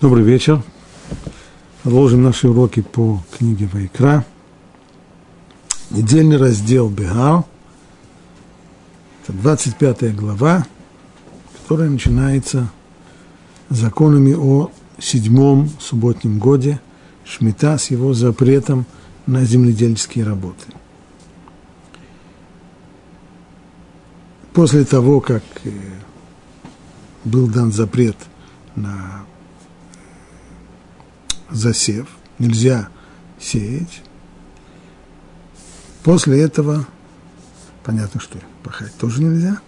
Добрый вечер. Продолжим наши уроки по книге Вайкра. Недельный раздел Бегал. Это 25 глава, которая начинается законами о седьмом субботнем годе Шмита с его запретом на земледельческие работы. После того, как э, был дан запрет на засев, нельзя сеять. После этого, понятно, что пахать тоже нельзя.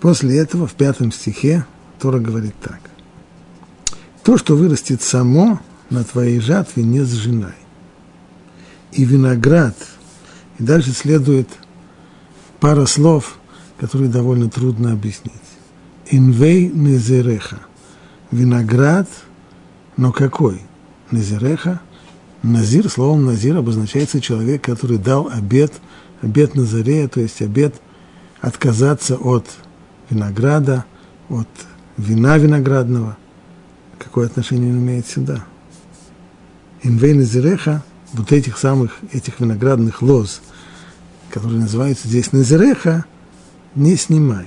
После этого в пятом стихе Тора говорит так. То, что вырастет само на твоей жатве, не сжинай. И виноград, и дальше следует пара слов, которые довольно трудно объяснить. Инвей незереха. Виноград, но какой? Назиреха. Назир, словом Назир обозначается человек, который дал обед, обед Назарея, то есть обед отказаться от винограда, от вина виноградного. Какое отношение он имеет сюда? Инвей Назиреха, вот этих самых, этих виноградных лоз, которые называются здесь Назиреха, не снимай.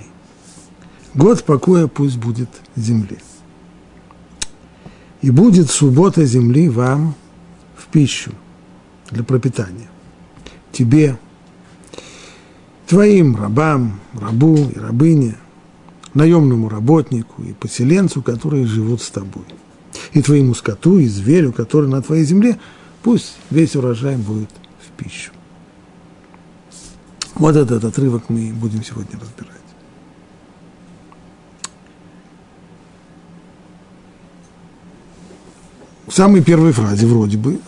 Год покоя пусть будет земле и будет суббота земли вам в пищу для пропитания. Тебе, твоим рабам, рабу и рабыне, наемному работнику и поселенцу, которые живут с тобой. И твоему скоту, и зверю, который на твоей земле, пусть весь урожай будет в пищу. Вот этот отрывок мы будем сегодня разбирать. В самой первой фразе вроде бы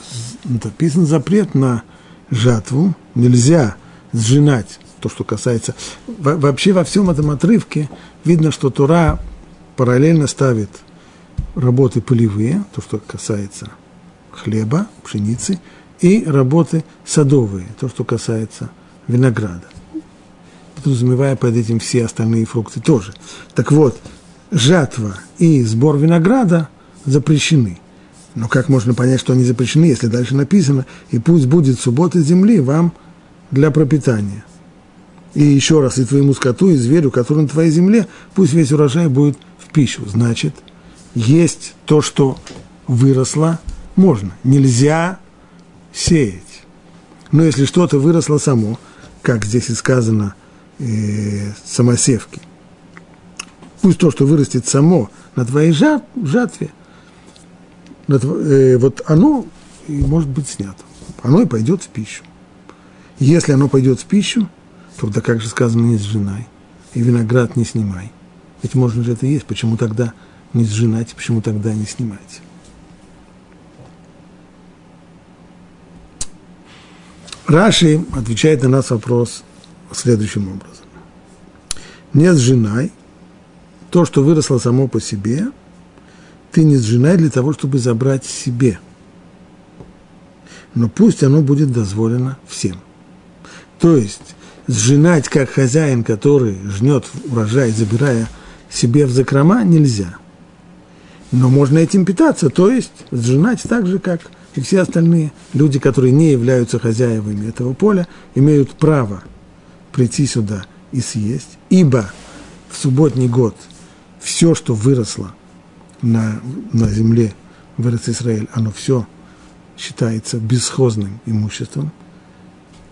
написан запрет на жатву, нельзя сжинать то, что касается... Вообще во всем этом отрывке видно, что Тура параллельно ставит работы полевые, то, что касается хлеба, пшеницы, и работы садовые, то, что касается винограда, подразумевая под этим все остальные фрукты тоже. Так вот, жатва и сбор винограда запрещены – но как можно понять, что они запрещены, если дальше написано, и пусть будет суббота земли вам для пропитания. И еще раз, и твоему скоту, и зверю, который на твоей земле, пусть весь урожай будет в пищу. Значит, есть то, что выросло, можно. Нельзя сеять. Но если что-то выросло само, как здесь и сказано, э, самосевки, пусть то, что вырастет само на твоей жатве, вот оно может быть снято. Оно и пойдет в пищу. Если оно пойдет в пищу, тогда, как же сказано, не сжинай. И виноград не снимай. Ведь можно же это есть. Почему тогда не сжинать, почему тогда не снимать? Раши отвечает на нас вопрос следующим образом. Не сжинай то, что выросло само по себе – ты не сжинай для того, чтобы забрать себе. Но пусть оно будет дозволено всем. То есть сжинать как хозяин, который жнет урожай, забирая себе в закрома, нельзя. Но можно этим питаться, то есть сжинать так же, как и все остальные люди, которые не являются хозяевами этого поля, имеют право прийти сюда и съесть, ибо в субботний год все, что выросло на, на земле в Израиль, оно все считается бесхозным имуществом,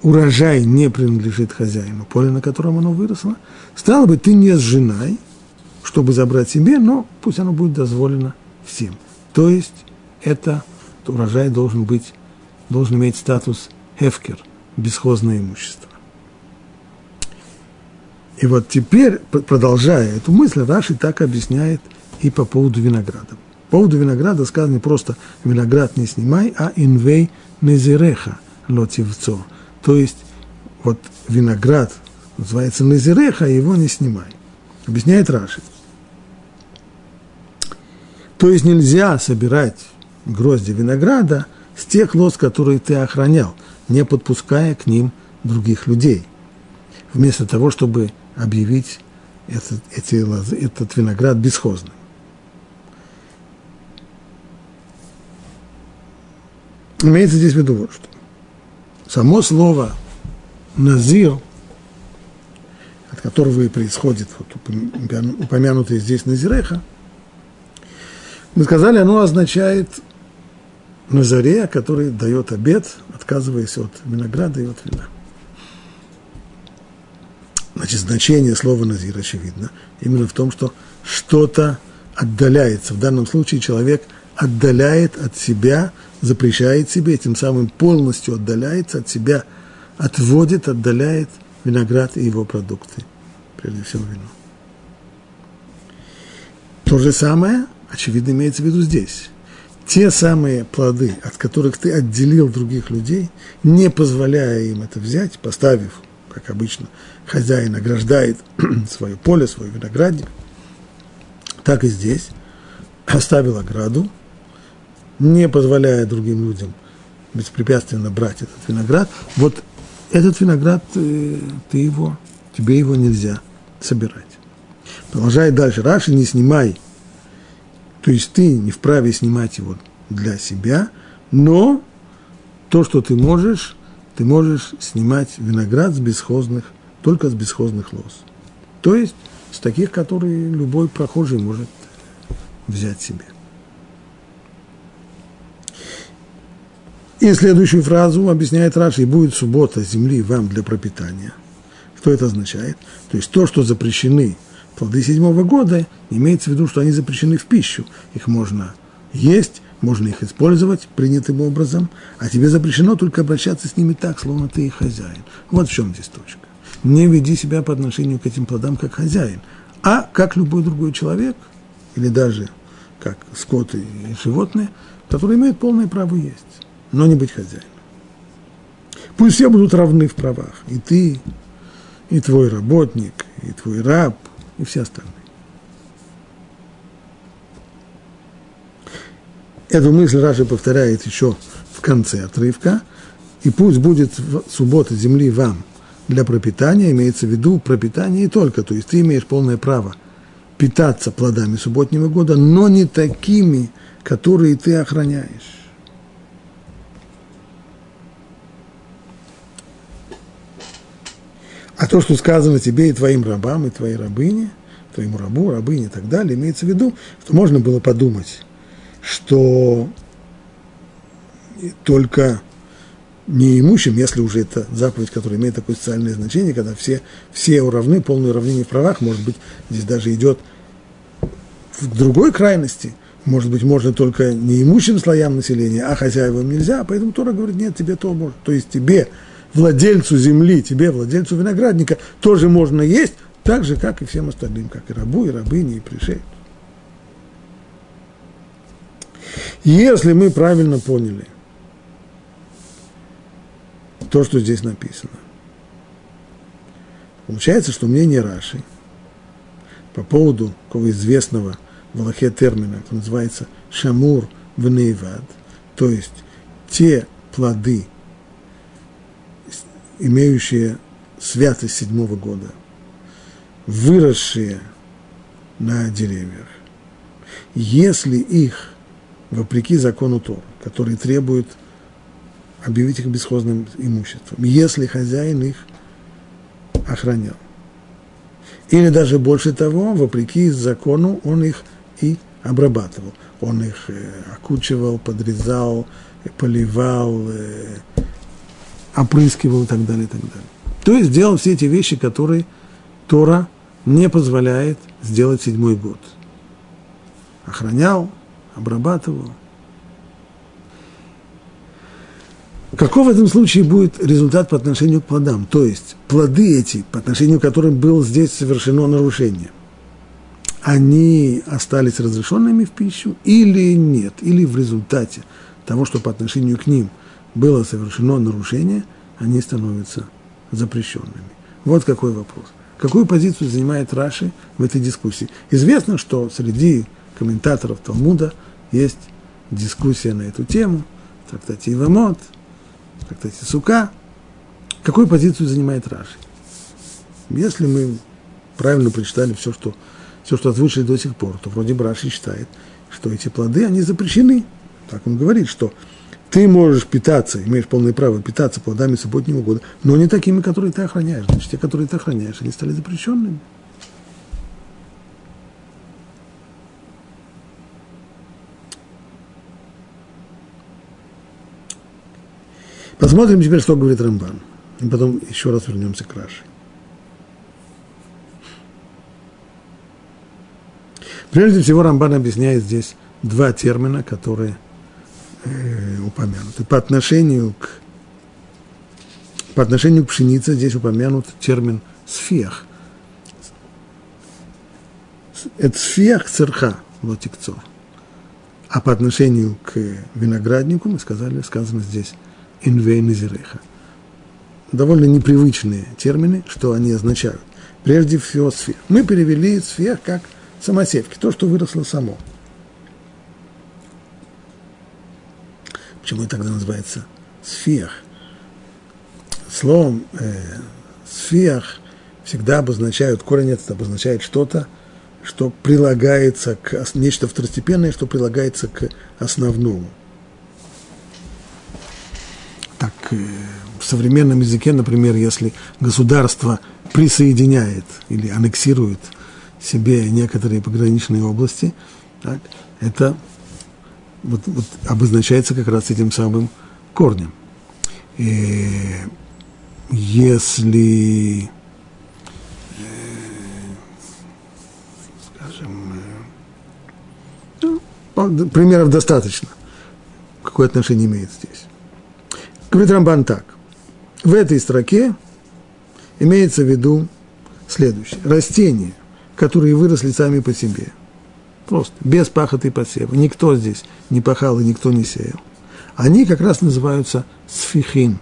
урожай не принадлежит хозяину, поле, на котором оно выросло, стало бы, ты не сжинай, чтобы забрать себе, но пусть оно будет дозволено всем. То есть это урожай должен быть, должен иметь статус хефкер, бесхозное имущество. И вот теперь, продолжая эту мысль, Раши так объясняет – и по поводу винограда. По поводу винограда сказано просто виноград не снимай, а инвей незереха лотивцо. То есть вот виноград называется незереха, его не снимай. Объясняет Раши. То есть нельзя собирать грозди винограда с тех лоз, которые ты охранял, не подпуская к ним других людей. Вместо того, чтобы объявить этот, эти этот виноград бесхозным. Имеется здесь в виду вот что. Само слово «назир», от которого и происходит вот упомянутый здесь «назиреха», мы сказали, оно означает Назарея, который дает обед, отказываясь от винограда и от вина. Значит, значение слова «назир» очевидно. Именно в том, что что-то отдаляется. В данном случае человек отдаляет от себя, запрещает себе, тем самым полностью отдаляется от себя, отводит, отдаляет виноград и его продукты, прежде всего вино. То же самое, очевидно, имеется в виду здесь. Те самые плоды, от которых ты отделил других людей, не позволяя им это взять, поставив, как обычно, хозяин ограждает свое поле, свой виноградник, так и здесь оставил ограду, не позволяя другим людям беспрепятственно брать этот виноград. Вот этот виноград, э, ты его, тебе его нельзя собирать. Продолжает дальше. Раши не снимай. То есть ты не вправе снимать его для себя, но то, что ты можешь, ты можешь снимать виноград с бесхозных только с бесхозных лоз. То есть с таких, которые любой прохожий может взять себе. И следующую фразу объясняет Раши, будет суббота земли вам для пропитания. Что это означает? То есть то, что запрещены плоды седьмого года, имеется в виду, что они запрещены в пищу. Их можно есть, можно их использовать принятым образом, а тебе запрещено только обращаться с ними так, словно ты их хозяин. Вот в чем здесь точка не веди себя по отношению к этим плодам как хозяин, а как любой другой человек, или даже как скот и животные, которые имеют полное право есть, но не быть хозяином. Пусть все будут равны в правах, и ты, и твой работник, и твой раб, и все остальные. Эту мысль Раши повторяет еще в конце отрывка, и пусть будет суббота земли вам – для пропитания, имеется в виду пропитание и только, то есть ты имеешь полное право питаться плодами субботнего года, но не такими, которые ты охраняешь. А то, что сказано тебе и твоим рабам, и твоей рабыне, твоему рабу, рабыне и так далее, имеется в виду, что можно было подумать, что только неимущим, если уже это заповедь, которая имеет такое социальное значение, когда все, все уравны, полное уравнение в правах, может быть, здесь даже идет в другой крайности, может быть, можно только неимущим слоям населения, а хозяевам нельзя, поэтому Тора говорит, нет, тебе то можно, то есть тебе, владельцу земли, тебе, владельцу виноградника, тоже можно есть, так же, как и всем остальным, как и рабу, и рабыне, и пришельцу. Если мы правильно поняли, то, что здесь написано. Получается, что мнение Раши по поводу такого известного в Аллахе термина, который называется шамур в нейвад, то есть те плоды, имеющие святость седьмого года, выросшие на деревьях, если их, вопреки закону Тора, который требует – объявить их бесхозным имуществом, если хозяин их охранял. Или даже больше того, вопреки закону, он их и обрабатывал. Он их э, окучивал, подрезал, поливал, э, опрыскивал и так далее, и так далее. То есть делал все эти вещи, которые Тора не позволяет сделать седьмой год. Охранял, обрабатывал – Каков в этом случае будет результат по отношению к плодам? То есть плоды эти, по отношению к которым было здесь совершено нарушение, они остались разрешенными в пищу или нет? Или в результате того, что по отношению к ним было совершено нарушение, они становятся запрещенными? Вот какой вопрос. Какую позицию занимает Раши в этой дискуссии? Известно, что среди комментаторов Талмуда есть дискуссия на эту тему, в трактате Ивамот – трактате Сука, какую позицию занимает Раши. Если мы правильно прочитали все, что, все, что озвучили до сих пор, то вроде бы Раши считает, что эти плоды, они запрещены. Так он говорит, что ты можешь питаться, имеешь полное право питаться плодами субботнего года, но не такими, которые ты охраняешь. Значит, те, которые ты охраняешь, они стали запрещенными. Посмотрим теперь, что говорит Рамбан. И потом еще раз вернемся к Раши. Прежде всего, Рамбан объясняет здесь два термина, которые э, упомянуты. По отношению к по отношению к пшенице здесь упомянут термин сфех. Это сфех церха, лотикцор. А по отношению к винограднику, мы сказали, сказано здесь инвейн зереха. Довольно непривычные термины, что они означают. Прежде всего сфех. Мы перевели сфех как самосевки, то, что выросло само. Почему тогда называется сфех? Словом э, сфех всегда обозначают, корень этот обозначает что-то, что прилагается к, нечто второстепенное, что прилагается к основному. Так, э, в современном языке, например, если государство присоединяет или аннексирует себе некоторые пограничные области, так, это вот, вот обозначается как раз этим самым корнем. И если, э, скажем, э, ну, примеров достаточно, какое отношение имеет здесь. Говорит Рамбан так. В этой строке имеется в виду следующее. Растения, которые выросли сами по себе. Просто, без пахоты и посева. Никто здесь не пахал и никто не сеял. Они как раз называются сфихин.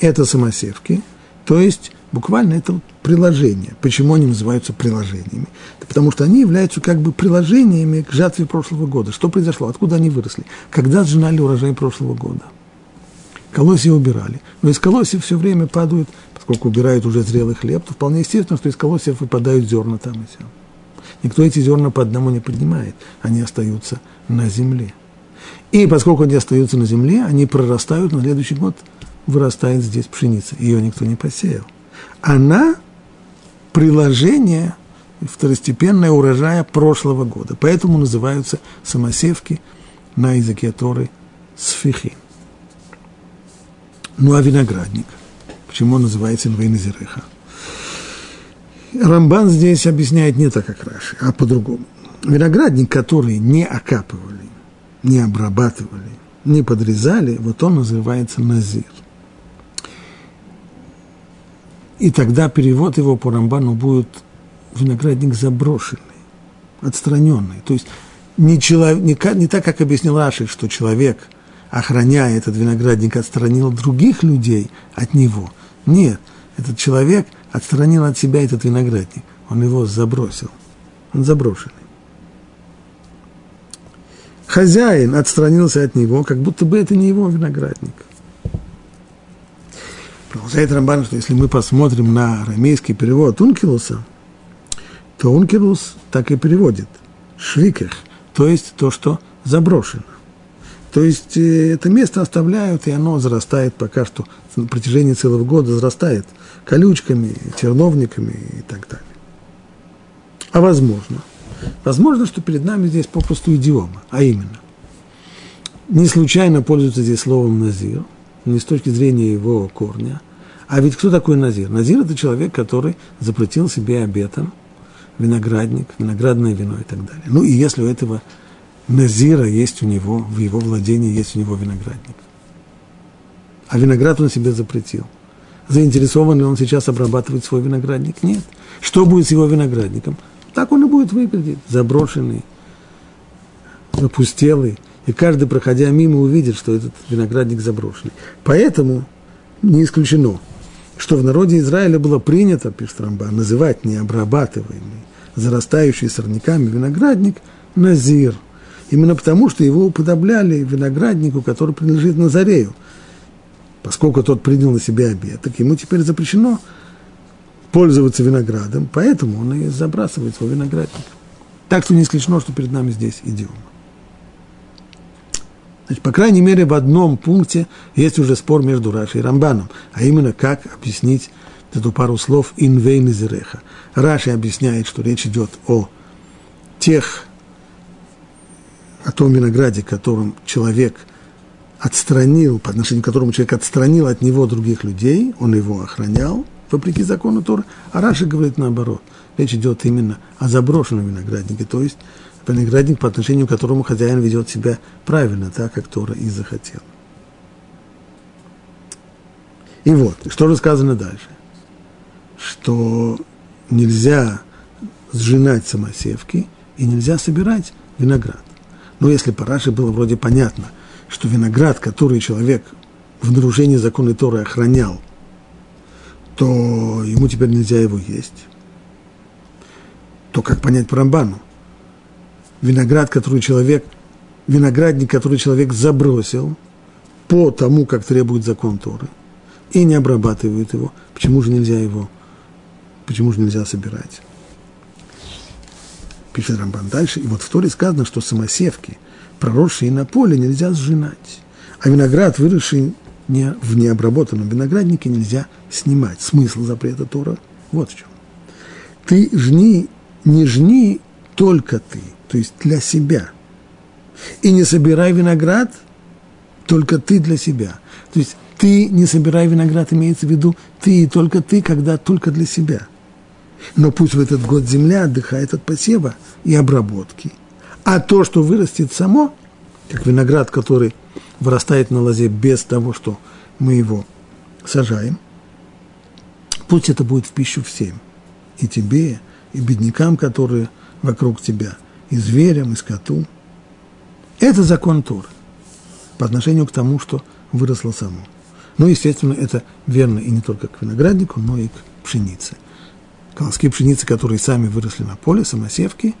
Это самосевки, то есть буквально это приложение. Почему они называются приложениями? Это потому что они являются как бы приложениями к жатве прошлого года. Что произошло? Откуда они выросли? Когда сжинали урожай прошлого года? Колосья убирали. Но из колосьев все время падают поскольку убирают уже зрелый хлеб, то вполне естественно, что из колосьев выпадают зерна там и сям. Никто эти зерна по одному не поднимает, они остаются на земле. И поскольку они остаются на земле, они прорастают, на следующий год вырастает здесь пшеница. Ее никто не посеял. Она приложение второстепенное урожая прошлого года. Поэтому называются самосевки на языке Торы сфихи. Ну а виноградник – Почему он называется Инвейназиреха? Рамбан здесь объясняет не так, как Раши, а по-другому. Виноградник, который не окапывали, не обрабатывали, не подрезали, вот он называется назир. И тогда перевод его по Рамбану будет виноградник заброшенный, отстраненный. То есть не, человек, не, не так, как объяснил Раши, что человек, охраняя этот виноградник, отстранил других людей от него – нет, этот человек отстранил от себя этот виноградник. Он его забросил. Он заброшенный. Хозяин отстранился от него, как будто бы это не его виноградник. Продолжает Рамбан, что если мы посмотрим на арамейский перевод Ункилуса, то Ункилус так и переводит швиках, то есть то, что заброшено. То есть э, это место оставляют, и оно зарастает пока что на протяжении целого года, зарастает колючками, терновниками и так далее. А возможно, возможно, что перед нами здесь попросту идиома, а именно, не случайно пользуются здесь словом «назир», не с точки зрения его корня, а ведь кто такой Назир? Назир – это человек, который запретил себе обетом виноградник, виноградное вино и так далее. Ну и если у этого Назира есть у него, в его владении есть у него виноградник. А виноград он себе запретил. Заинтересован ли он сейчас обрабатывать свой виноградник? Нет. Что будет с его виноградником? Так он и будет выглядеть. Заброшенный, опустелый. И каждый, проходя мимо, увидит, что этот виноградник заброшенный. Поэтому не исключено, что в народе Израиля было принято, пишет Рамбан, называть необрабатываемый, зарастающий сорняками виноградник назир – именно потому, что его уподобляли винограднику, который принадлежит Назарею. Поскольку тот принял на себя обед, так ему теперь запрещено пользоваться виноградом, поэтому он и забрасывает свой виноградник. Так что не исключено, что перед нами здесь идиома. Значит, по крайней мере, в одном пункте есть уже спор между Рашей и Рамбаном, а именно, как объяснить эту пару слов «инвейн зереха». Раши объясняет, что речь идет о тех, о том винограде, которым человек отстранил, по отношению к которому человек отстранил от него других людей, он его охранял, вопреки закону Тора, а Раши говорит наоборот. Речь идет именно о заброшенном винограднике, то есть виноградник, по отношению к которому хозяин ведет себя правильно, так, как Тора и захотел. И вот, что же сказано дальше? Что нельзя сжинать самосевки и нельзя собирать виноград. Но если по Раши было вроде понятно, что виноград, который человек в нарушении закона Торы охранял, то ему теперь нельзя его есть, то как понять по виноград, который человек, виноградник, который человек забросил по тому, как требует закон Торы, и не обрабатывает его, почему же нельзя его, почему же нельзя собирать? Пишет Рамбан дальше, и вот в Торе сказано, что самосевки, проросшие на поле, нельзя сжинать, а виноград, выросший не, в необработанном винограднике, нельзя снимать. Смысл запрета Тора вот в чем. Ты жни, не жни только ты, то есть для себя. И не собирай виноград, только ты для себя. То есть ты не собирай виноград, имеется в виду ты и только ты, когда только для себя. Но пусть в этот год земля отдыхает от посева и обработки. А то, что вырастет само, как виноград, который вырастает на лозе без того, что мы его сажаем, пусть это будет в пищу всем. И тебе, и беднякам, которые вокруг тебя – и зверям, и скоту. Это закон Торы по отношению к тому, что выросло само. Но, естественно, это верно и не только к винограднику, но и к пшенице. Колоски пшеницы, которые сами выросли на поле, самосевки,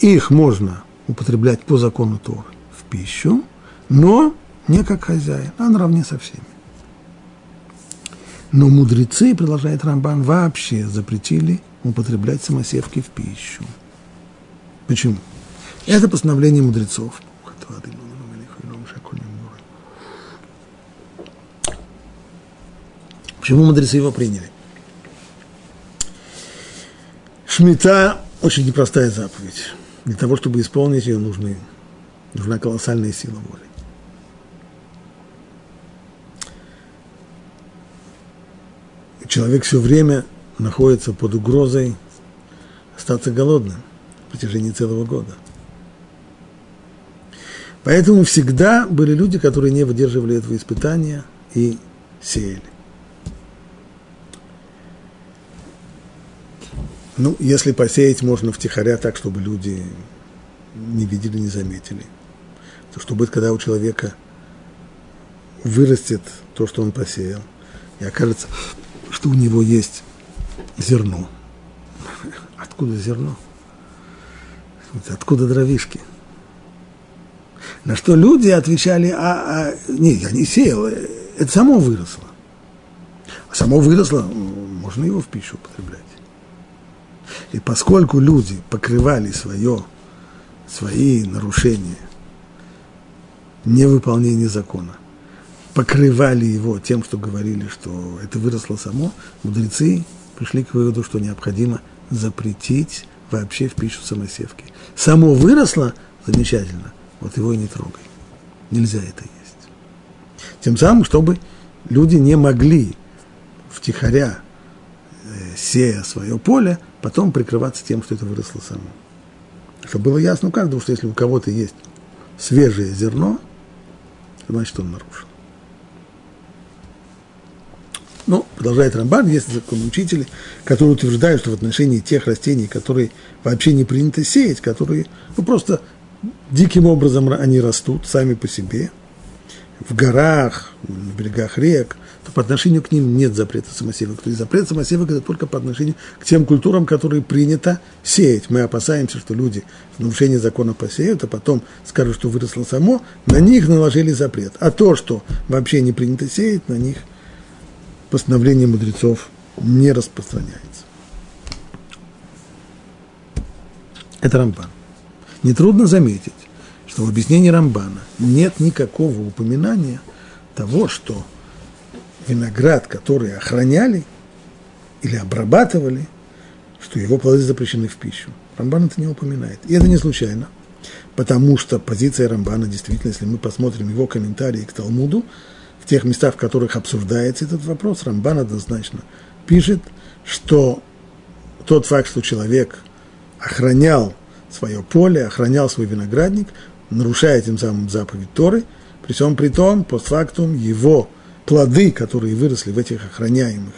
их можно употреблять по закону Торы в пищу, но не как хозяин, а наравне со всеми. Но мудрецы, продолжает Рамбан, вообще запретили употреблять самосевки в пищу. Почему? Это постановление мудрецов. Почему мудрецы его приняли? Шмита очень непростая заповедь. Для того, чтобы исполнить ее, нужны, нужна колоссальная сила воли. Человек все время находится под угрозой остаться голодным в протяжении целого года. Поэтому всегда были люди, которые не выдерживали этого испытания и сеяли. Ну, если посеять можно втихаря так, чтобы люди не видели, не заметили, то что будет, когда у человека вырастет то, что он посеял, и окажется, что у него есть зерно. Откуда зерно? Откуда дровишки? На что люди отвечали, а, а не, я не сеял, это само выросло. А само выросло, можно его в пищу употреблять. И поскольку люди покрывали свое, свои нарушения, невыполнение закона, покрывали его тем, что говорили, что это выросло само, мудрецы пришли к выводу, что необходимо запретить вообще в пищу самосевки. Само выросло, замечательно, вот его и не трогай. Нельзя это есть. Тем самым, чтобы люди не могли втихаря, э, сея свое поле, потом прикрываться тем, что это выросло само. Чтобы было ясно у каждого, что если у кого-то есть свежее зерно, значит он нарушил. Ну, продолжает Рамбан, есть учители, которые утверждают, что в отношении тех растений, которые вообще не принято сеять, которые ну, просто диким образом они растут сами по себе, в горах, на берегах рек, по отношению к ним нет запрета самосевок. То есть запрет самосевок это только по отношению к тем культурам, которые принято сеять. Мы опасаемся, что люди в нарушении закона посеют, а потом скажут, что выросло само, на них наложили запрет. А то, что вообще не принято сеять, на них – постановление мудрецов не распространяется. Это Рамбан. Нетрудно заметить, что в объяснении Рамбана нет никакого упоминания того, что виноград, который охраняли или обрабатывали, что его плоды запрещены в пищу. Рамбан это не упоминает. И это не случайно, потому что позиция Рамбана действительно, если мы посмотрим его комментарии к Талмуду, в тех местах, в которых обсуждается этот вопрос, Рамбан однозначно пишет, что тот факт, что человек охранял свое поле, охранял свой виноградник, нарушая тем самым заповедь Торы, при всем при том, постфактум, его плоды, которые выросли в этих охраняемых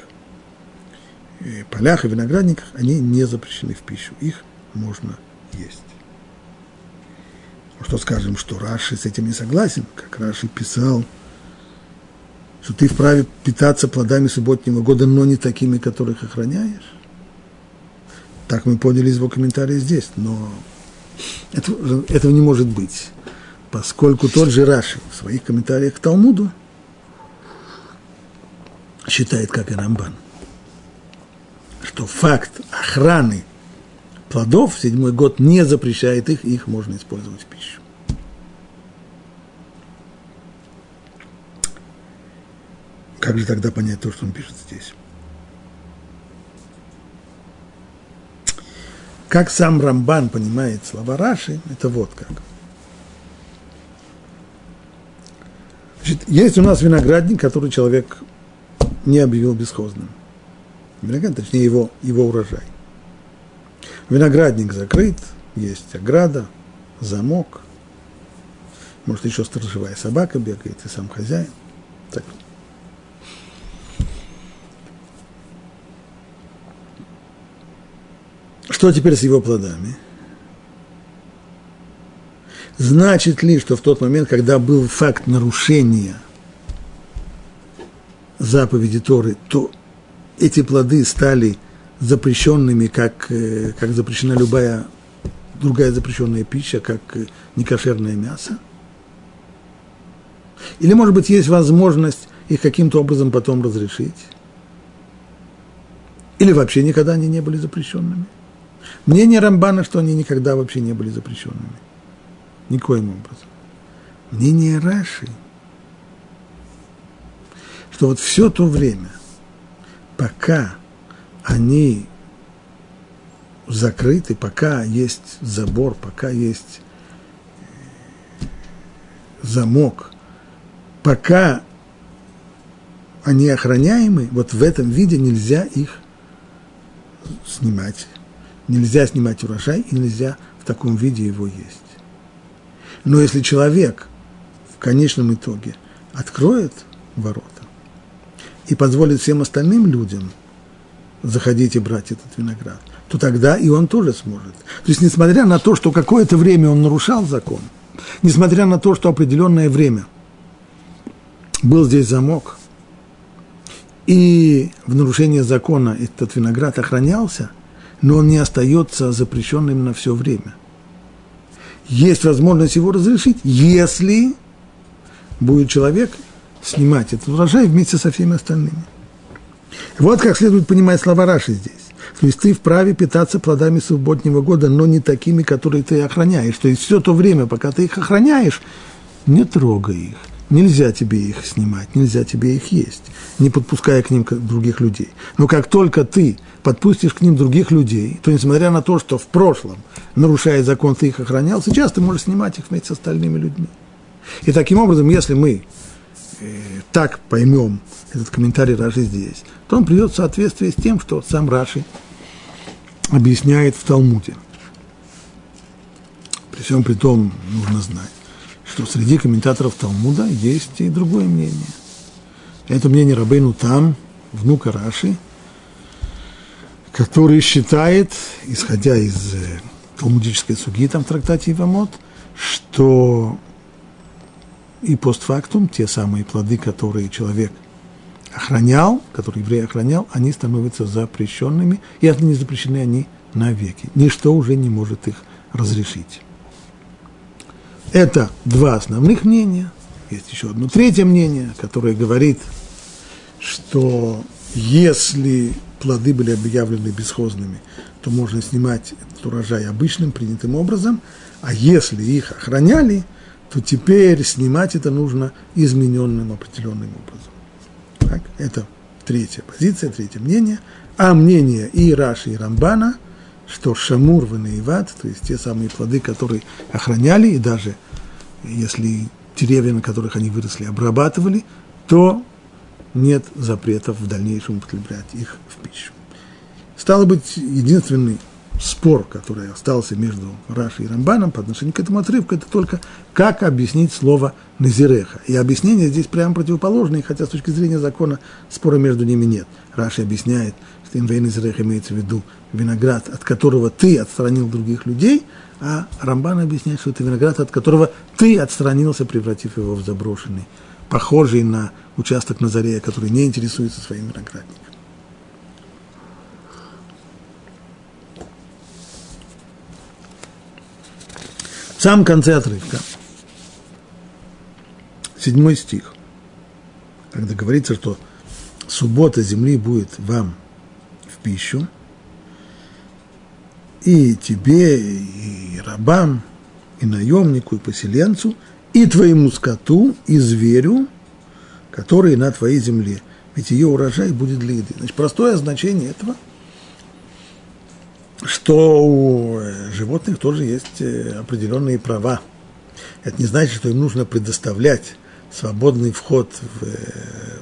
э, полях и виноградниках, они не запрещены в пищу, их можно есть. Что скажем, что Раши с этим не согласен, как Раши писал, что ты вправе питаться плодами субботнего года, но не такими, которых охраняешь. Так мы поняли из его комментария здесь, но этого, этого не может быть, поскольку тот же Раши в своих комментариях к Талмуду считает, как и Рамбан, что факт охраны плодов в седьмой год не запрещает их, их можно использовать в пищу. Как же тогда понять то, что он пишет здесь? Как сам Рамбан понимает слова Раши, это вот как. Значит, есть у нас виноградник, который человек не объявил бесхозным. Виноград, точнее, его, его урожай. Виноградник закрыт, есть ограда, замок. Может, еще сторожевая собака бегает, и сам хозяин. Так. Что теперь с его плодами? Значит ли, что в тот момент, когда был факт нарушения заповеди Торы, то эти плоды стали запрещенными, как, э, как запрещена любая другая запрещенная пища, как э, некошерное мясо? Или, может быть, есть возможность их каким-то образом потом разрешить? Или вообще никогда они не были запрещенными? Мнение Рамбана, что они никогда вообще не были запрещенными. Никоим образом. Мнение Раши, что вот все то время, пока они закрыты, пока есть забор, пока есть э, замок, пока они охраняемы, вот в этом виде нельзя их снимать нельзя снимать урожай и нельзя в таком виде его есть. Но если человек в конечном итоге откроет ворота и позволит всем остальным людям заходить и брать этот виноград, то тогда и он тоже сможет. То есть, несмотря на то, что какое-то время он нарушал закон, несмотря на то, что определенное время был здесь замок, и в нарушение закона этот виноград охранялся – но он не остается запрещенным на все время. Есть возможность его разрешить, если будет человек снимать этот урожай вместе со всеми остальными. Вот как следует понимать слова Раши здесь. То есть ты вправе питаться плодами субботнего года, но не такими, которые ты охраняешь. То есть все то время, пока ты их охраняешь, не трогай их. Нельзя тебе их снимать, нельзя тебе их есть, не подпуская к ним других людей. Но как только ты подпустишь к ним других людей, то несмотря на то, что в прошлом, нарушая закон, ты их охранял, сейчас ты можешь снимать их вместе с остальными людьми. И таким образом, если мы так поймем этот комментарий Раши здесь, то он придет в соответствие с тем, что сам Раши объясняет в Талмуде. При всем при том нужно знать, что среди комментаторов Талмуда есть и другое мнение. Это мнение Рабейну Там, внука Раши, который считает, исходя из э, талмудической суги там в трактате Ивамот, что и постфактум, те самые плоды, которые человек охранял, которые еврей охранял, они становятся запрещенными, и отныне запрещены они навеки. Ничто уже не может их разрешить. Это два основных мнения. Есть еще одно третье мнение, которое говорит, что если плоды были объявлены бесхозными, то можно снимать этот урожай обычным, принятым образом, а если их охраняли, то теперь снимать это нужно измененным определенным образом. Так, это третья позиция, третье мнение. А мнение и Раши, и Рамбана, что Шамур, Ванеиват, то есть те самые плоды, которые охраняли, и даже если деревья, на которых они выросли, обрабатывали, то нет запретов в дальнейшем употреблять их в пищу. Стало быть, единственный спор, который остался между Рашей и Рамбаном по отношению к этому отрывку, это только как объяснить слово «назиреха». И объяснение здесь прямо противоположное, хотя с точки зрения закона спора между ними нет. Раши объясняет, что инвей назиреха имеется в виду виноград, от которого ты отстранил других людей, а Рамбан объясняет, что это виноград, от которого ты отстранился, превратив его в заброшенный, похожий на участок Назарея, который не интересуется своим виноградником. В самом конце отрывка, седьмой стих, когда говорится, что суббота земли будет вам в пищу, и тебе, и рабам, и наемнику, и поселенцу, и твоему скоту, и зверю, которые на твоей земле. Ведь ее урожай будет для еды. Значит, простое значение этого – что у животных тоже есть э, определенные права. Это не значит, что им нужно предоставлять свободный вход в, э,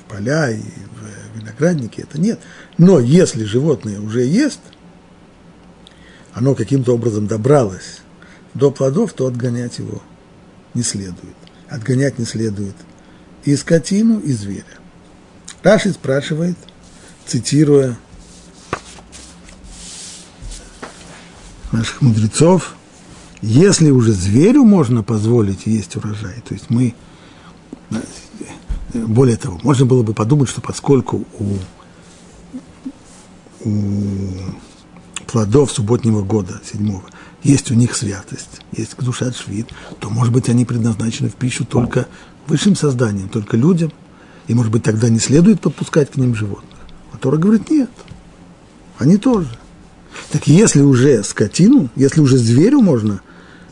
в поля и в виноградники. Это нет. Но если животное уже есть, оно каким-то образом добралось до плодов, то отгонять его не следует. Отгонять не следует и скотину, и зверя. Раши спрашивает, цитируя наших мудрецов, если уже зверю можно позволить есть урожай, то есть мы, более того, можно было бы подумать, что поскольку у, у плодов субботнего года, седьмого, есть у них святость, есть душат швид, то, может быть, они предназначены в пищу только высшим созданием, только людям, и, может быть, тогда не следует подпускать к ним животных. А говорит, нет, они тоже. Так если уже скотину, если уже зверю можно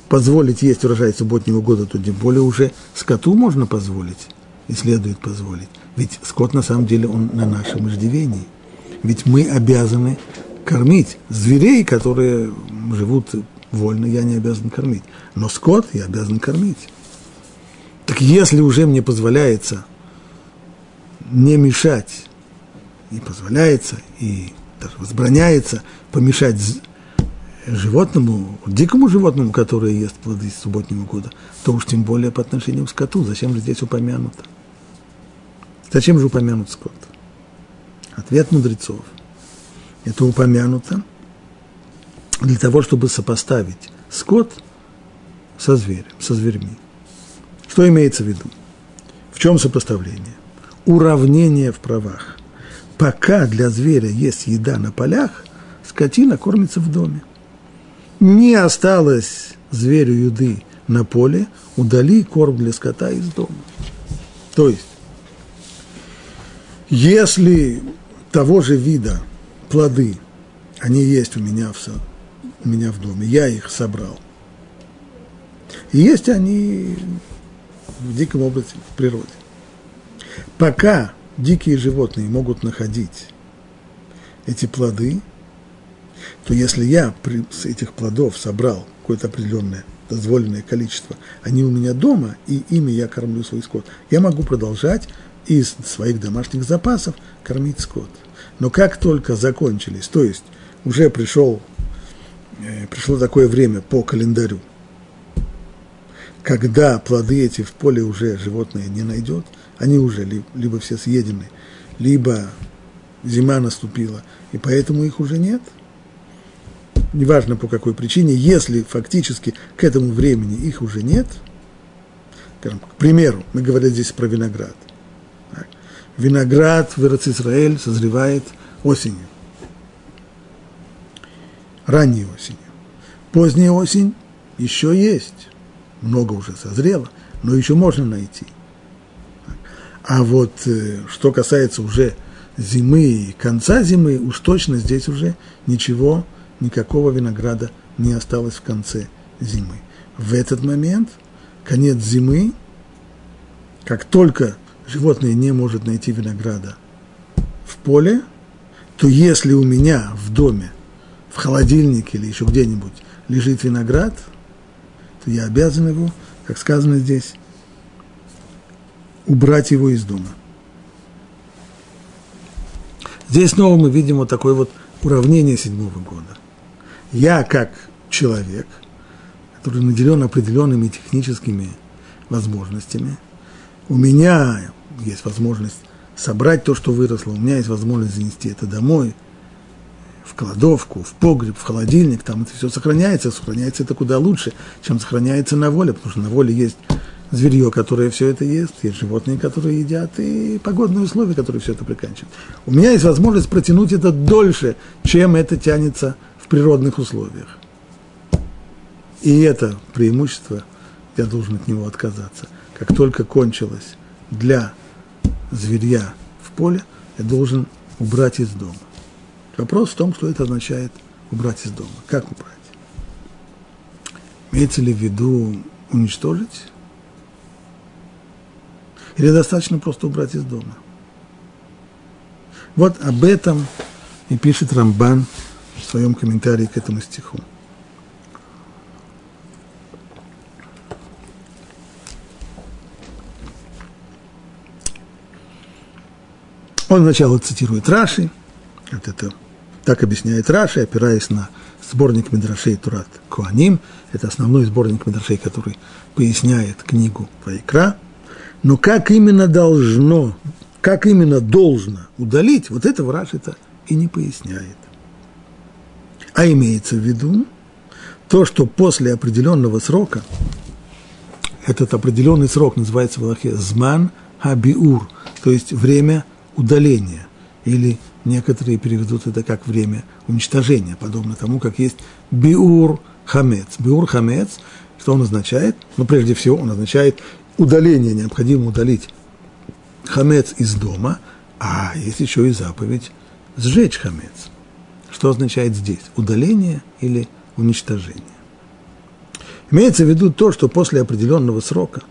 позволить есть урожай субботнего года, то тем более уже скоту можно позволить и следует позволить. Ведь скот на самом деле он на нашем иждивении. Ведь мы обязаны кормить зверей, которые живут вольно, я не обязан кормить. Но скот я обязан кормить. Так если уже мне позволяется не мешать, и позволяется, и даже возбраняется помешать животному, дикому животному, которое ест плоды субботнего года, то уж тем более по отношению к скоту. Зачем же здесь упомянуто? Зачем же упомянут скот? Ответ мудрецов. Это упомянуто для того, чтобы сопоставить скот со зверем, со зверьми. Что имеется в виду? В чем сопоставление? Уравнение в правах. Пока для зверя есть еда на полях, скотина кормится в доме. Не осталось зверю еды на поле, удали корм для скота из дома. То есть, если того же вида плоды, они есть у меня в, у меня в доме, я их собрал, и есть они в диком образе в природе. Пока дикие животные могут находить эти плоды, то если я с этих плодов собрал какое-то определенное дозволенное количество, они у меня дома, и ими я кормлю свой скот, я могу продолжать из своих домашних запасов кормить скот. Но как только закончились, то есть уже пришел, э, пришло такое время по календарю, когда плоды эти в поле уже животное не найдет, они уже либо все съедены, либо зима наступила, и поэтому их уже нет. Неважно по какой причине, если фактически к этому времени их уже нет, к примеру, мы говорим здесь про виноград. Виноград в Израиль созревает осенью, ранней осенью. Поздняя осень еще есть, много уже созрело, но еще можно найти. А вот э, что касается уже зимы и конца зимы, уж точно здесь уже ничего, никакого винограда не осталось в конце зимы. В этот момент, конец зимы, как только животное не может найти винограда в поле, то если у меня в доме, в холодильнике или еще где-нибудь лежит виноград, я обязан его, как сказано здесь, убрать его из дома. Здесь снова мы видим вот такое вот уравнение седьмого года. Я как человек, который наделен определенными техническими возможностями, у меня есть возможность собрать то, что выросло, у меня есть возможность занести это домой, в кладовку, в погреб, в холодильник, там это все сохраняется, сохраняется это куда лучше, чем сохраняется на воле, потому что на воле есть зверье, которое все это ест, есть животные, которые едят, и погодные условия, которые все это приканчивают. У меня есть возможность протянуть это дольше, чем это тянется в природных условиях. И это преимущество, я должен от него отказаться. Как только кончилось для зверья в поле, я должен убрать из дома. Вопрос в том, что это означает убрать из дома. Как убрать? Имеется ли в виду уничтожить? Или достаточно просто убрать из дома? Вот об этом и пишет Рамбан в своем комментарии к этому стиху. Он сначала цитирует Раши, вот это так объясняет Раши, опираясь на сборник Медрашей Турат Куаним. Это основной сборник Медрашей, который поясняет книгу Вайкра. Но как именно должно, как именно должно удалить, вот этого Раши-то и не поясняет. А имеется в виду то, что после определенного срока, этот определенный срок называется в Аллахе «зман хабиур», то есть время удаления или Некоторые переведут это как время уничтожения, подобно тому, как есть биур хамец. Биур хамец, что он означает? Ну, прежде всего, он означает удаление, необходимо удалить хамец из дома, а есть еще и заповедь сжечь хамец. Что означает здесь? Удаление или уничтожение? Имеется в виду то, что после определенного срока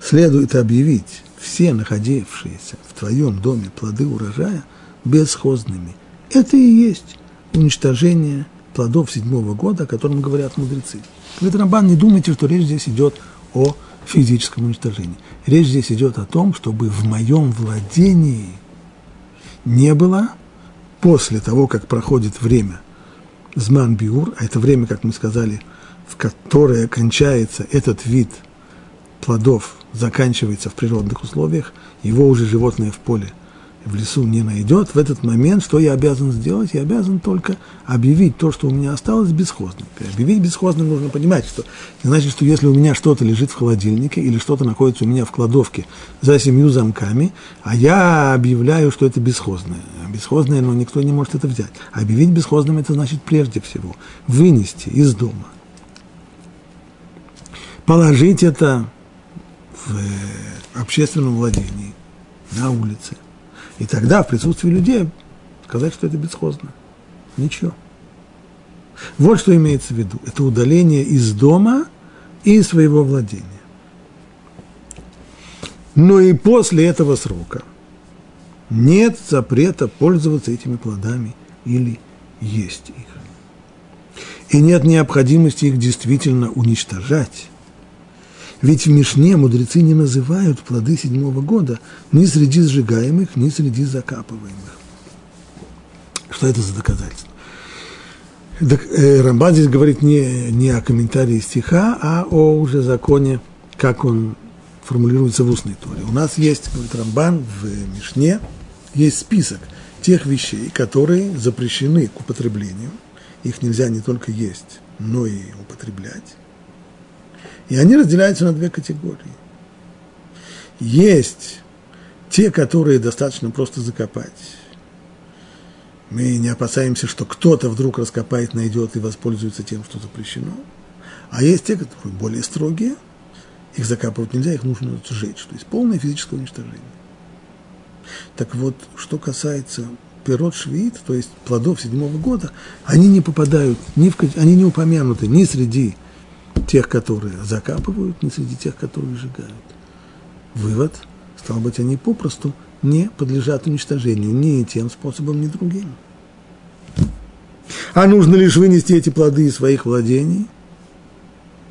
следует объявить все находившиеся в твоем доме плоды урожая бесхозными. Это и есть уничтожение плодов седьмого года, о котором говорят мудрецы. Говорит Рамбан, не думайте, что речь здесь идет о физическом уничтожении. Речь здесь идет о том, чтобы в моем владении не было после того, как проходит время зман биур, а это время, как мы сказали, в которое кончается этот вид плодов, заканчивается в природных условиях, его уже животное в поле – в лесу не найдет, в этот момент что я обязан сделать? Я обязан только объявить то, что у меня осталось, бесхозным. Объявить бесхозным нужно понимать, что не значит, что если у меня что-то лежит в холодильнике или что-то находится у меня в кладовке за семью замками, а я объявляю, что это бесхозное. Бесхозное, но никто не может это взять. Объявить бесхозным это значит прежде всего вынести из дома. Положить это в э, общественном владении, на улице и тогда в присутствии людей сказать, что это бесхозно. Ничего. Вот что имеется в виду. Это удаление из дома и своего владения. Но и после этого срока нет запрета пользоваться этими плодами или есть их. И нет необходимости их действительно уничтожать. Ведь в Мишне мудрецы не называют плоды седьмого года ни среди сжигаемых, ни среди закапываемых. Что это за доказательство? Э, Рамбан здесь говорит не, не о комментарии стиха, а о уже законе, как он формулируется в устной торе. У нас есть, говорит Рамбан, в Мишне есть список тех вещей, которые запрещены к употреблению. Их нельзя не только есть, но и употреблять. И они разделяются на две категории. Есть те, которые достаточно просто закопать. Мы не опасаемся, что кто-то вдруг раскопает, найдет и воспользуется тем, что запрещено. А есть те, которые более строгие, их закапывать нельзя, их нужно сжечь. То есть полное физическое уничтожение. Так вот, что касается пирот швид, то есть плодов седьмого года, они не попадают, ни в, они не упомянуты ни среди тех, которые закапывают, ни среди тех, которые сжигают. Вывод, стало быть, они попросту не подлежат уничтожению ни тем способом, ни другим. А нужно лишь вынести эти плоды из своих владений,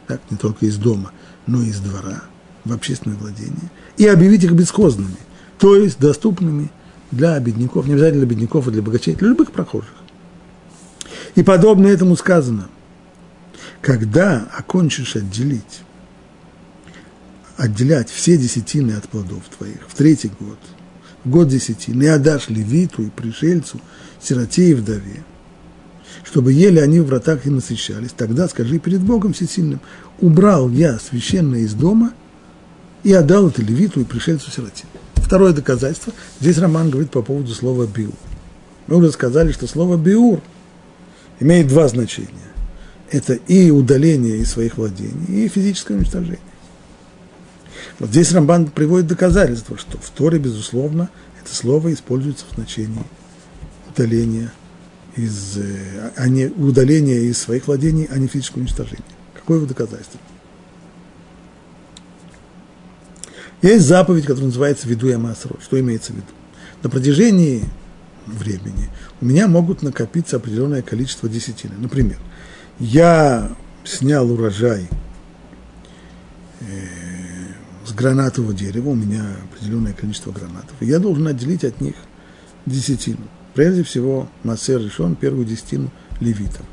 так, не только из дома, но и из двора, в общественное владение, и объявить их бесхозными, то есть доступными для бедняков, не обязательно для бедняков и для богачей, для любых прохожих. И подобно этому сказано, когда окончишь отделить, отделять все десятины от плодов твоих в третий год, год десятины, и отдашь левиту и пришельцу, сироте и вдове, чтобы ели они в вратах и насыщались, тогда скажи перед Богом Всесильным, убрал я священное из дома и отдал это левиту и пришельцу сироте. Второе доказательство. Здесь Роман говорит по поводу слова «биур». Мы уже сказали, что слово «биур» имеет два значения. Это и удаление из своих владений, и физическое уничтожение. Вот здесь Рамбан приводит доказательство, что в Торе, безусловно, это слово используется в значении удаления из, э, а не удаления из своих владений, а не физического уничтожения. Какое его доказательство? Есть заповедь, которая называется «Веду я Маасрот». Что имеется в виду? На протяжении времени у меня могут накопиться определенное количество десятины. Например, я снял урожай э, с гранатового дерева, у меня определенное количество гранатов, и я должен отделить от них десятину. Прежде всего, Массер решен первую десятину левитам.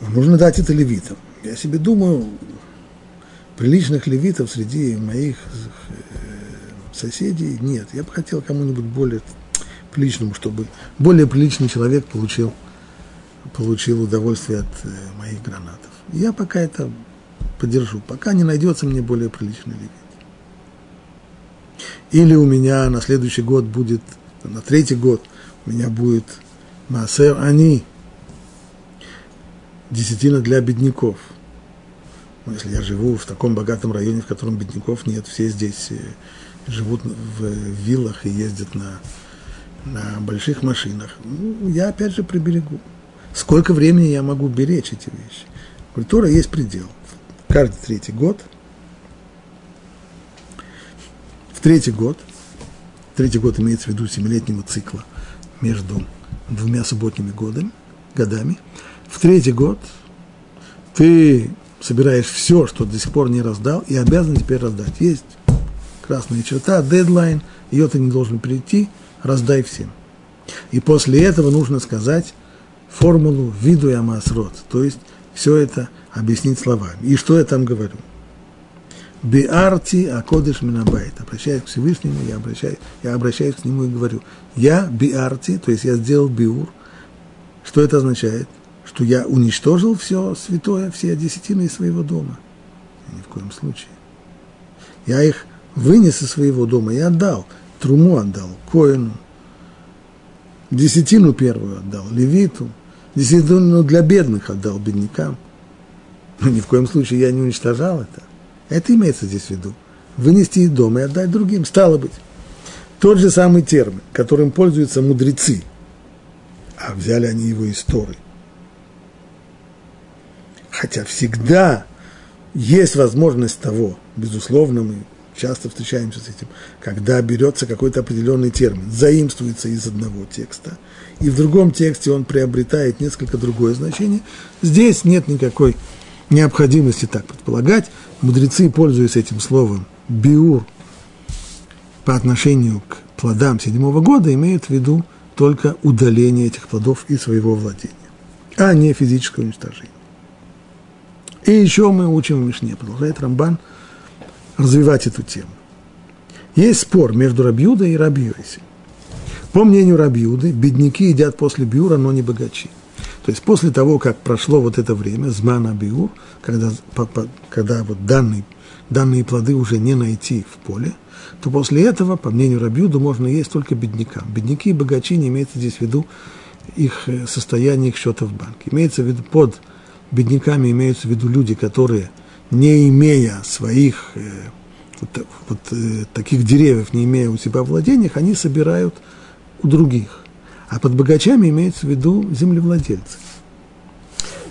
Нужно дать это левитам. Я себе думаю, приличных левитов среди моих э, соседей нет. Я бы хотел кому-нибудь более приличному, чтобы более приличный человек получил, получил удовольствие от э, моих гранатов. Я пока это поддержу, пока не найдется мне более приличный левит. Или у меня на следующий год будет, на третий год у меня будет Маасер Ани, десятина для бедняков. Ну, если я живу в таком богатом районе, в котором бедняков нет, все здесь э, живут в виллах и ездят на, на больших машинах, ну, я опять же приберегу. Сколько времени я могу беречь эти вещи? Культура есть предел. Каждый третий год, в третий год, третий год имеется в виду семилетнего цикла между двумя субботними годами, годами – в третий год ты собираешь все, что до сих пор не раздал, и обязан теперь раздать. Есть красная черта, дедлайн, ее ты не должен перейти, раздай всем. И после этого нужно сказать формулу виду и амасрот, то есть все это объяснить словами. И что я там говорю? Биарти акодыш минабайт. Обращаясь к Всевышнему, я обращаюсь, я обращаюсь к нему и говорю, я биарти, то есть я сделал биур. Что это означает? что я уничтожил все святое, все десятины из своего дома. Ни в коем случае. Я их вынес из своего дома и отдал. Труму отдал, Коину. Десятину первую отдал, Левиту. Десятину для бедных отдал, беднякам. Но ни в коем случае я не уничтожал это. Это имеется здесь в виду. Вынести из дома и отдать другим. Стало быть, тот же самый термин, которым пользуются мудрецы, а взяли они его из Торы – Хотя всегда есть возможность того, безусловно, мы часто встречаемся с этим, когда берется какой-то определенный термин, заимствуется из одного текста, и в другом тексте он приобретает несколько другое значение. Здесь нет никакой необходимости так предполагать. Мудрецы, пользуясь этим словом «биур» по отношению к плодам седьмого года, имеют в виду только удаление этих плодов из своего владения, а не физическое уничтожение. И еще мы учим в Мишне, продолжает Рамбан развивать эту тему. Есть спор между Рабьюдой и Рабьюиси. По мнению Рабьюды, бедняки едят после биура, но не богачи. То есть после того, как прошло вот это время, змана биур, когда, когда вот данные, данные плоды уже не найти в поле, то после этого, по мнению Рабьюда, можно есть только беднякам. Бедняки и богачи не имеется здесь в виду их э, состояние, их счета в банке. Имеется в виду под бедняками имеются в виду люди, которые, не имея своих э, вот, вот э, таких деревьев, не имея у себя владениях, они собирают у других. А под богачами имеется в виду землевладельцы.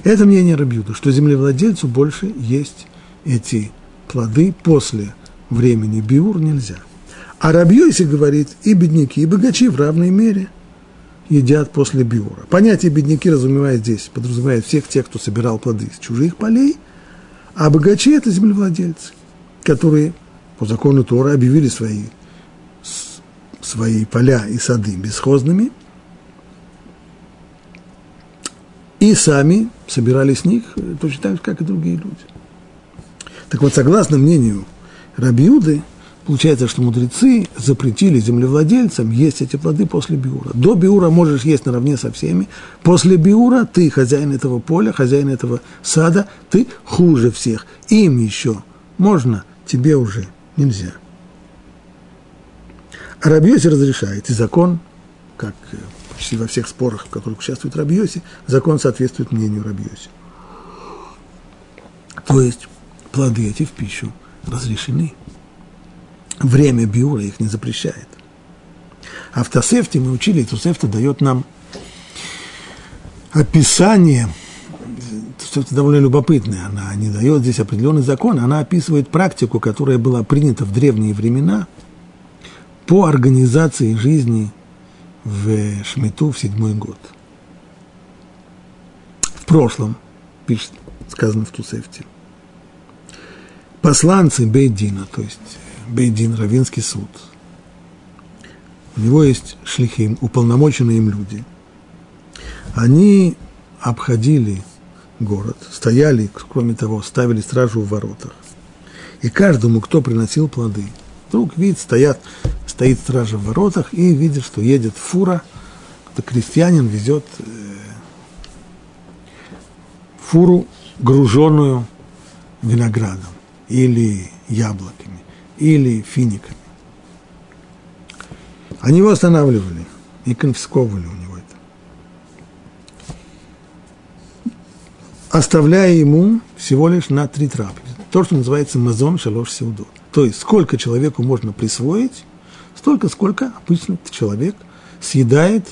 Это мнение Рабьюда, что землевладельцу больше есть эти плоды после времени биур нельзя. А Рабьёси говорит, и бедняки, и богачи в равной мере едят после биура. Понятие бедняки разумевает здесь, подразумевает всех тех, кто собирал плоды с чужих полей, а богачи – это землевладельцы, которые по закону Тора объявили свои, свои поля и сады бесхозными, и сами собирали с них точно так же, как и другие люди. Так вот, согласно мнению Рабиуды, получается, что мудрецы запретили землевладельцам есть эти плоды после биура. До биура можешь есть наравне со всеми. После биура ты хозяин этого поля, хозяин этого сада, ты хуже всех. Им еще можно, тебе уже нельзя. А Рабьоси разрешает, и закон, как почти во всех спорах, в которых участвует Рабьоси, закон соответствует мнению Рабьоси. То есть плоды эти в пищу разрешены. Время биура их не запрещает. А в Тосефте мы учили, и Тосефта дает нам описание, Тосефта довольно любопытная, она не дает здесь определенный закон, она описывает практику, которая была принята в древние времена по организации жизни в Шмиту в седьмой год. В прошлом, пишет, сказано в Тусефте, посланцы Бейдина, то есть Бейдин, Равинский суд, у него есть шлихим, уполномоченные им люди. Они обходили город, стояли, кроме того, ставили стражу в воротах. И каждому, кто приносил плоды, вдруг видит, стоят, стоит стража в воротах и видит, что едет фура, кто крестьянин везет э, фуру, груженную виноградом или яблоками, или финиками. Они его останавливали и конфисковывали у него это. Оставляя ему всего лишь на три трапезы. То, что называется мазон шалош сеудот. То есть, сколько человеку можно присвоить, столько, сколько обычно человек съедает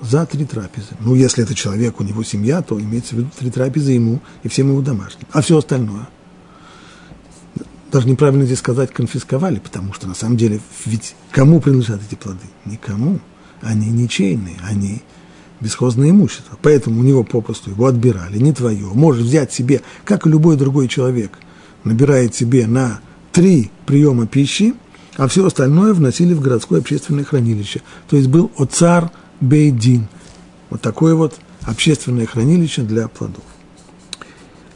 за три трапезы. Ну, если это человек, у него семья, то имеется в виду три трапезы ему и всем его домашним. А все остальное – даже неправильно здесь сказать конфисковали, потому что на самом деле ведь кому принадлежат эти плоды? Никому. Они ничейные, они бесхозное имущество. Поэтому у него попросту его отбирали, не твое. Можешь взять себе, как и любой другой человек, набирает себе на три приема пищи, а все остальное вносили в городское общественное хранилище. То есть был оцар бейдин. Вот такое вот общественное хранилище для плодов.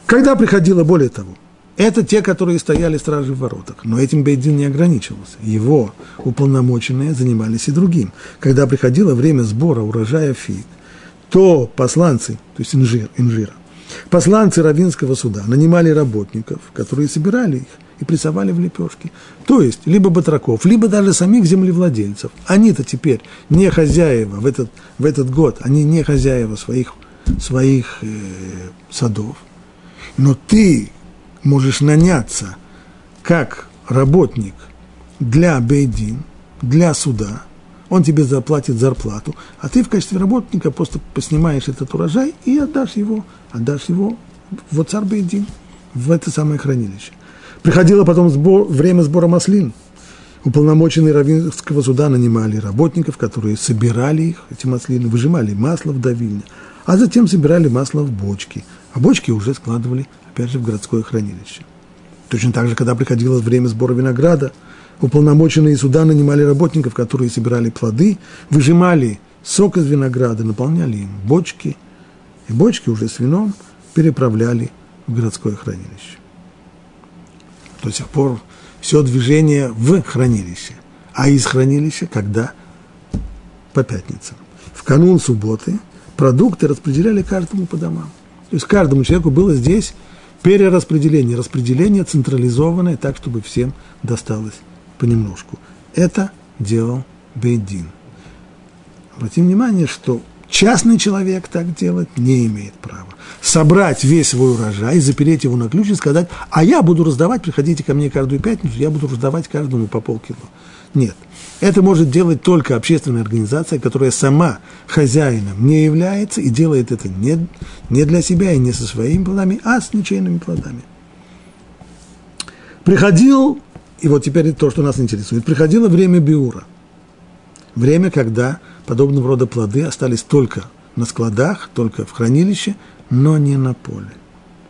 Когда приходило, более того, это те, которые стояли стражи в воротах. Но этим Бейдин не ограничивался. Его уполномоченные занимались и другим. Когда приходило время сбора урожая фиг, то посланцы, то есть инжир, инжира, посланцы Равинского суда нанимали работников, которые собирали их и прессовали в лепешки. То есть, либо батраков, либо даже самих землевладельцев. Они-то теперь не хозяева в этот, в этот год, они не хозяева своих, своих э, садов. Но ты, можешь наняться как работник для Бейдин, для суда, он тебе заплатит зарплату, а ты в качестве работника просто поснимаешь этот урожай и отдашь его, отдашь его в царь Бейдин, в это самое хранилище. Приходило потом сбор, время сбора маслин. Уполномоченные Равинского суда нанимали работников, которые собирали их, эти маслины, выжимали масло в давильне, а затем собирали масло в бочки, а бочки уже складывали опять же, в городское хранилище. Точно так же, когда приходило время сбора винограда, уполномоченные суда нанимали работников, которые собирали плоды, выжимали сок из винограда, наполняли им бочки, и бочки уже с вином переправляли в городское хранилище. До сих пор все движение в хранилище, а из хранилища когда? По пятницам. В канун субботы продукты распределяли каждому по домам. То есть каждому человеку было здесь перераспределение, распределение централизованное так, чтобы всем досталось понемножку. Это делал Бейдин. Обратим внимание, что Частный человек так делать не имеет права. Собрать весь свой урожай, запереть его на ключ и сказать, а я буду раздавать, приходите ко мне каждую пятницу, я буду раздавать каждому по полкило. Нет. Это может делать только общественная организация, которая сама хозяином не является и делает это не, не для себя и не со своими плодами, а с ничейными плодами. Приходил, и вот теперь то, что нас интересует, приходило время Биура. Время, когда подобного рода плоды остались только на складах, только в хранилище, но не на поле.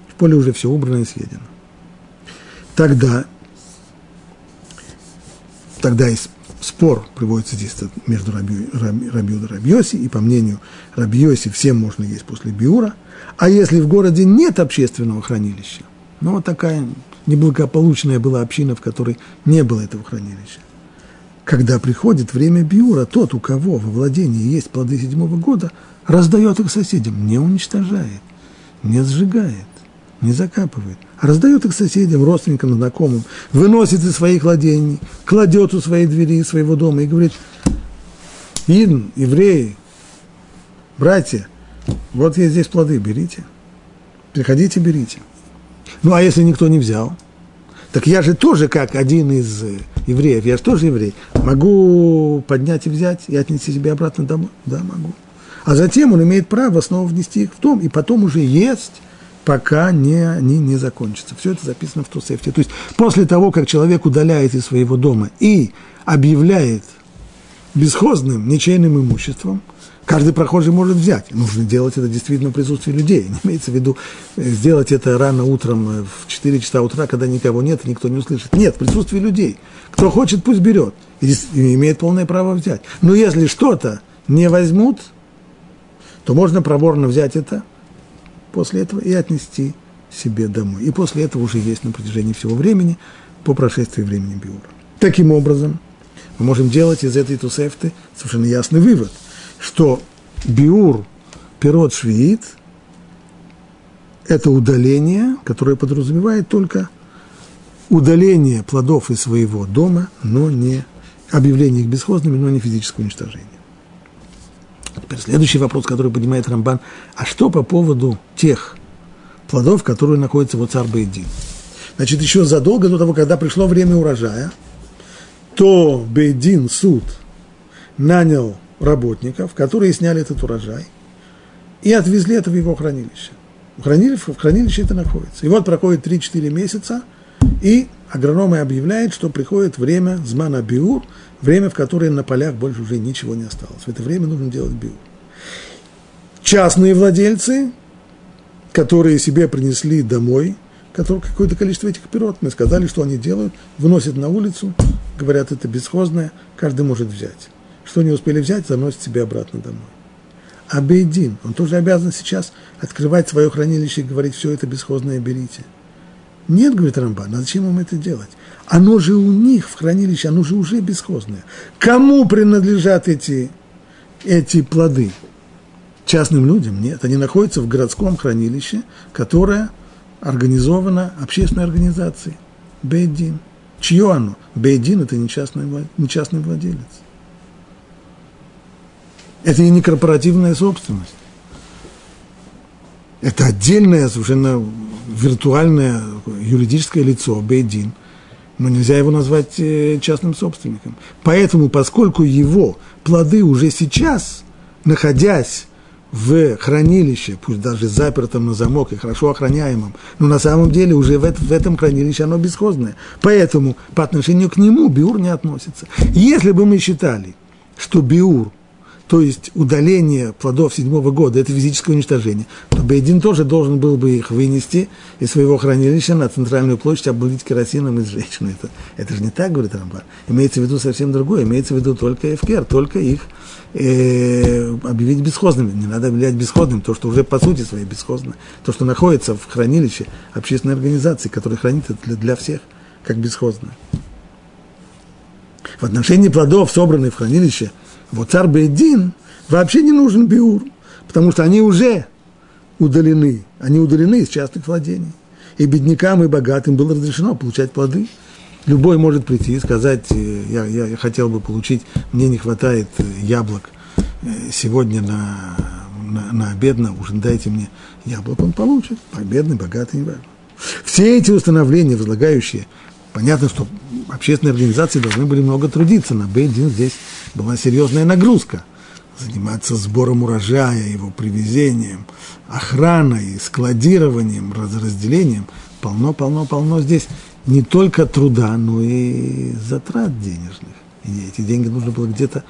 В поле уже все убрано и съедено. Тогда, тогда есть спор приводится здесь между Рабиуда и Рабьоси, и по мнению Рабьоси всем можно есть после Биура. А если в городе нет общественного хранилища, ну вот такая неблагополучная была община, в которой не было этого хранилища. Когда приходит время Биура, тот, у кого во владении есть плоды седьмого года, раздает их соседям, не уничтожает, не сжигает, не закапывает, а раздает их соседям, родственникам, знакомым, выносит из своих владений, кладет у своей двери своего дома и говорит, Идн, евреи, братья, вот есть здесь плоды, берите, приходите, берите. Ну, а если никто не взял, так я же тоже, как один из евреев, я же тоже еврей, могу поднять и взять и отнести себе обратно домой? Да, могу. А затем он имеет право снова внести их в дом, и потом уже есть пока не, они не закончатся. Все это записано в Тусефте. То есть после того, как человек удаляет из своего дома и объявляет бесхозным, ничейным имуществом, каждый прохожий может взять. Нужно делать это действительно в присутствии людей. Не имеется в виду э, сделать это рано утром, э, в 4 часа утра, когда никого нет и никто не услышит. Нет, в присутствии людей. Кто хочет, пусть берет. И имеет полное право взять. Но если что-то не возьмут, то можно проворно взять это – после этого и отнести себе домой. И после этого уже есть на протяжении всего времени, по прошествии времени Биура. Таким образом, мы можем делать из этой тусефты совершенно ясный вывод, что Биур, пирот швиит, это удаление, которое подразумевает только удаление плодов из своего дома, но не объявление их бесхозными, но не физическое уничтожение. Теперь следующий вопрос, который поднимает Рамбан. А что по поводу тех плодов, которые находятся в царь Бейдин? Значит, еще задолго до того, когда пришло время урожая, то Бейдин, суд, нанял работников, которые сняли этот урожай и отвезли это в его хранилище. В хранилище, в хранилище это находится. И вот проходит 3-4 месяца, и агрономы объявляют, что приходит время Змана Биур, время, в которое на полях больше уже ничего не осталось. В это время нужно делать биур. Частные владельцы, которые себе принесли домой какое-то количество этих пирот, мы сказали, что они делают, выносят на улицу, говорят, это бесхозное, каждый может взять. Что не успели взять, заносят себе обратно домой. А Бейдин, он тоже обязан сейчас открывать свое хранилище и говорить, все это бесхозное берите – нет, говорит Рамбан, а зачем им это делать? Оно же у них в хранилище, оно же уже бесхозное. Кому принадлежат эти, эти плоды? Частным людям? Нет, они находятся в городском хранилище, которое организовано общественной организацией. Бейдин. Чье оно? Бейдин – это не частный, владелец. Это и не корпоративная собственность. Это отдельная совершенно виртуальное юридическое лицо, Бейдин, но нельзя его назвать э, частным собственником. Поэтому, поскольку его плоды уже сейчас, находясь в хранилище, пусть даже запертом на замок и хорошо охраняемом, но на самом деле уже в, это, в этом хранилище оно бесхозное. Поэтому по отношению к нему биур не относится. Если бы мы считали, что биур – то есть удаление плодов седьмого года, это физическое уничтожение, то Бейдин тоже должен был бы их вынести из своего хранилища на центральную площадь, облить керосином и сжечь. Но это, это же не так, говорит Рамбар. Имеется в виду совсем другое. Имеется в виду только эфкер, только их э, объявить бесхозными. Не надо объявлять бесхозным то, что уже по сути своей бесхозно. То, что находится в хранилище общественной организации, которая хранит это для, для всех, как бесхозное. В отношении плодов, собранных в хранилище – вот царь Бейдин вообще не нужен биур, потому что они уже удалены, они удалены из частных владений. И беднякам, и богатым было разрешено получать плоды. Любой может прийти и сказать, э, я, я, я хотел бы получить, мне не хватает э, яблок э, сегодня на, на, на обед, на ужин, дайте мне яблоко, он получит, бедный, богатый, неважно. Все эти установления, возлагающие, понятно, что общественные организации должны были много трудиться, на Бейдин здесь была серьезная нагрузка – заниматься сбором урожая, его привезением, охраной, складированием, разделением. Полно, полно, полно здесь не только труда, но и затрат денежных. И эти деньги нужно было где-то,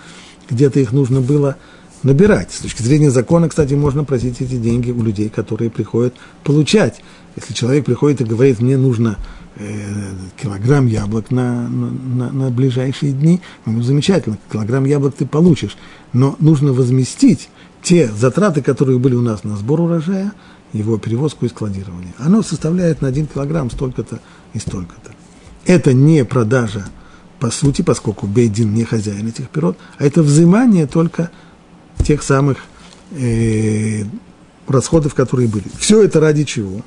где-то их нужно было набирать. С точки зрения закона, кстати, можно просить эти деньги у людей, которые приходят получать. Если человек приходит и говорит, мне нужно килограмм яблок на, на, на ближайшие дни, ну, замечательно, килограмм яблок ты получишь. Но нужно возместить те затраты, которые были у нас на сбор урожая, его перевозку и складирование. Оно составляет на один килограмм столько-то и столько-то. Это не продажа по сути, поскольку Бейдин не хозяин этих пирот, а это взимание только тех самых э, расходов, которые были. Все это ради чего?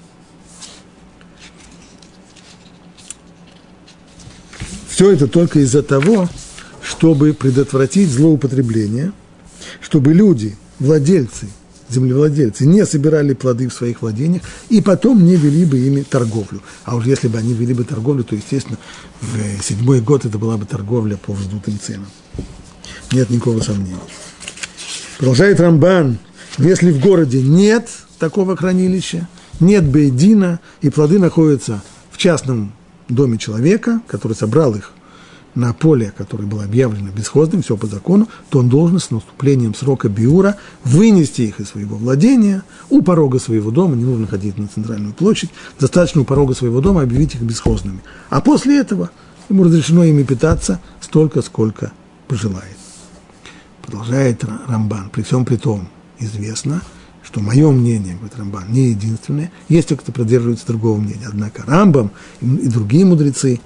Все это только из-за того, чтобы предотвратить злоупотребление, чтобы люди, владельцы, землевладельцы не собирали плоды в своих владениях и потом не вели бы ими торговлю. А уж если бы они вели бы торговлю, то, естественно, в седьмой год это была бы торговля по вздутым ценам. Нет никакого сомнения. Продолжает Рамбан, если в городе нет такого хранилища, нет бейдина, и плоды находятся в частном доме человека, который собрал их на поле, которое было объявлено бесхозным, все по закону, то он должен с наступлением срока биура вынести их из своего владения у порога своего дома, не нужно ходить на центральную площадь, достаточно у порога своего дома объявить их бесхозными. А после этого ему разрешено ими питаться столько, сколько пожелает. Продолжает Рамбан, при всем при том известно, что мое мнение, говорит Рамбан, не единственное, есть те, кто придерживается другого мнения. Однако Рамбам и другие мудрецы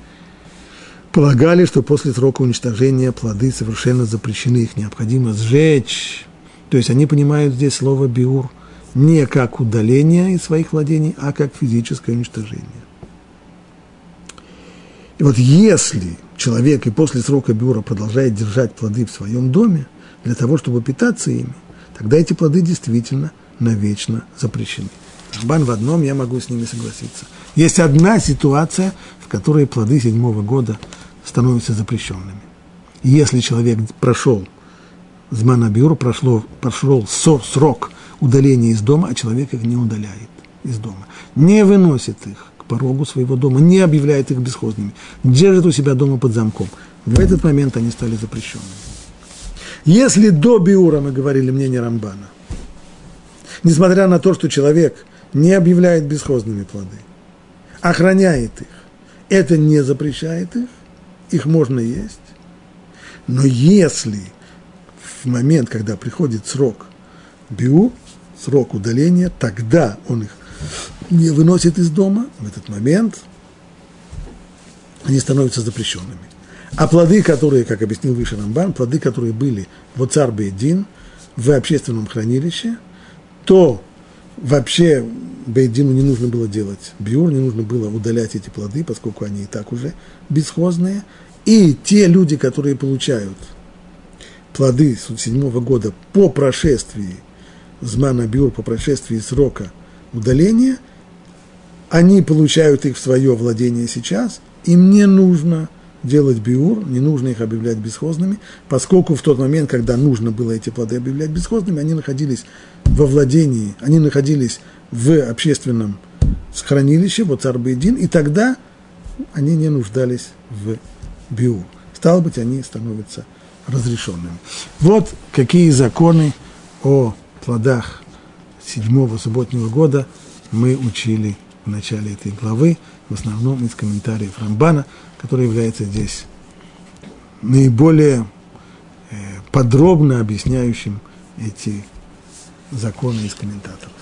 полагали, что после срока уничтожения плоды совершенно запрещены, их необходимо сжечь. То есть они понимают здесь слово биур не как удаление из своих владений, а как физическое уничтожение. И вот если человек и после срока биура продолжает держать плоды в своем доме, для того, чтобы питаться ими, тогда эти плоды действительно навечно запрещены. Рамбан в одном, я могу с ними согласиться. Есть одна ситуация, в которой плоды седьмого года становятся запрещенными. Если человек прошел Зманабюр, прошло, прошел срок удаления из дома, а человек их не удаляет из дома, не выносит их к порогу своего дома, не объявляет их бесхозными, держит у себя дома под замком. В этот момент они стали запрещенными. Если до Биура мы говорили мнение Рамбана, несмотря на то, что человек не объявляет бесхозными плоды, охраняет их, это не запрещает их, их можно есть. Но если в момент, когда приходит срок биур, срок удаления, тогда он их не выносит из дома, в этот момент они становятся запрещенными. А плоды, которые, как объяснил выше Рамбан, плоды, которые были в Оцар Бейдин, в общественном хранилище, то вообще Бейдину не нужно было делать биур, не нужно было удалять эти плоды, поскольку они и так уже бесхозные. И те люди, которые получают плоды с седьмого года по прошествии Змана Биур, по прошествии срока удаления, они получают их в свое владение сейчас, им не нужно – делать биур, не нужно их объявлять бесхозными, поскольку в тот момент, когда нужно было эти плоды объявлять бесхозными, они находились во владении, они находились в общественном хранилище, вот Царбейдин, и тогда они не нуждались в биур. Стало быть, они становятся разрешенными. Вот какие законы о плодах седьмого субботнего года мы учили в начале этой главы, в основном из комментариев Рамбана – который является здесь наиболее э, подробно объясняющим эти законы из комментаторов.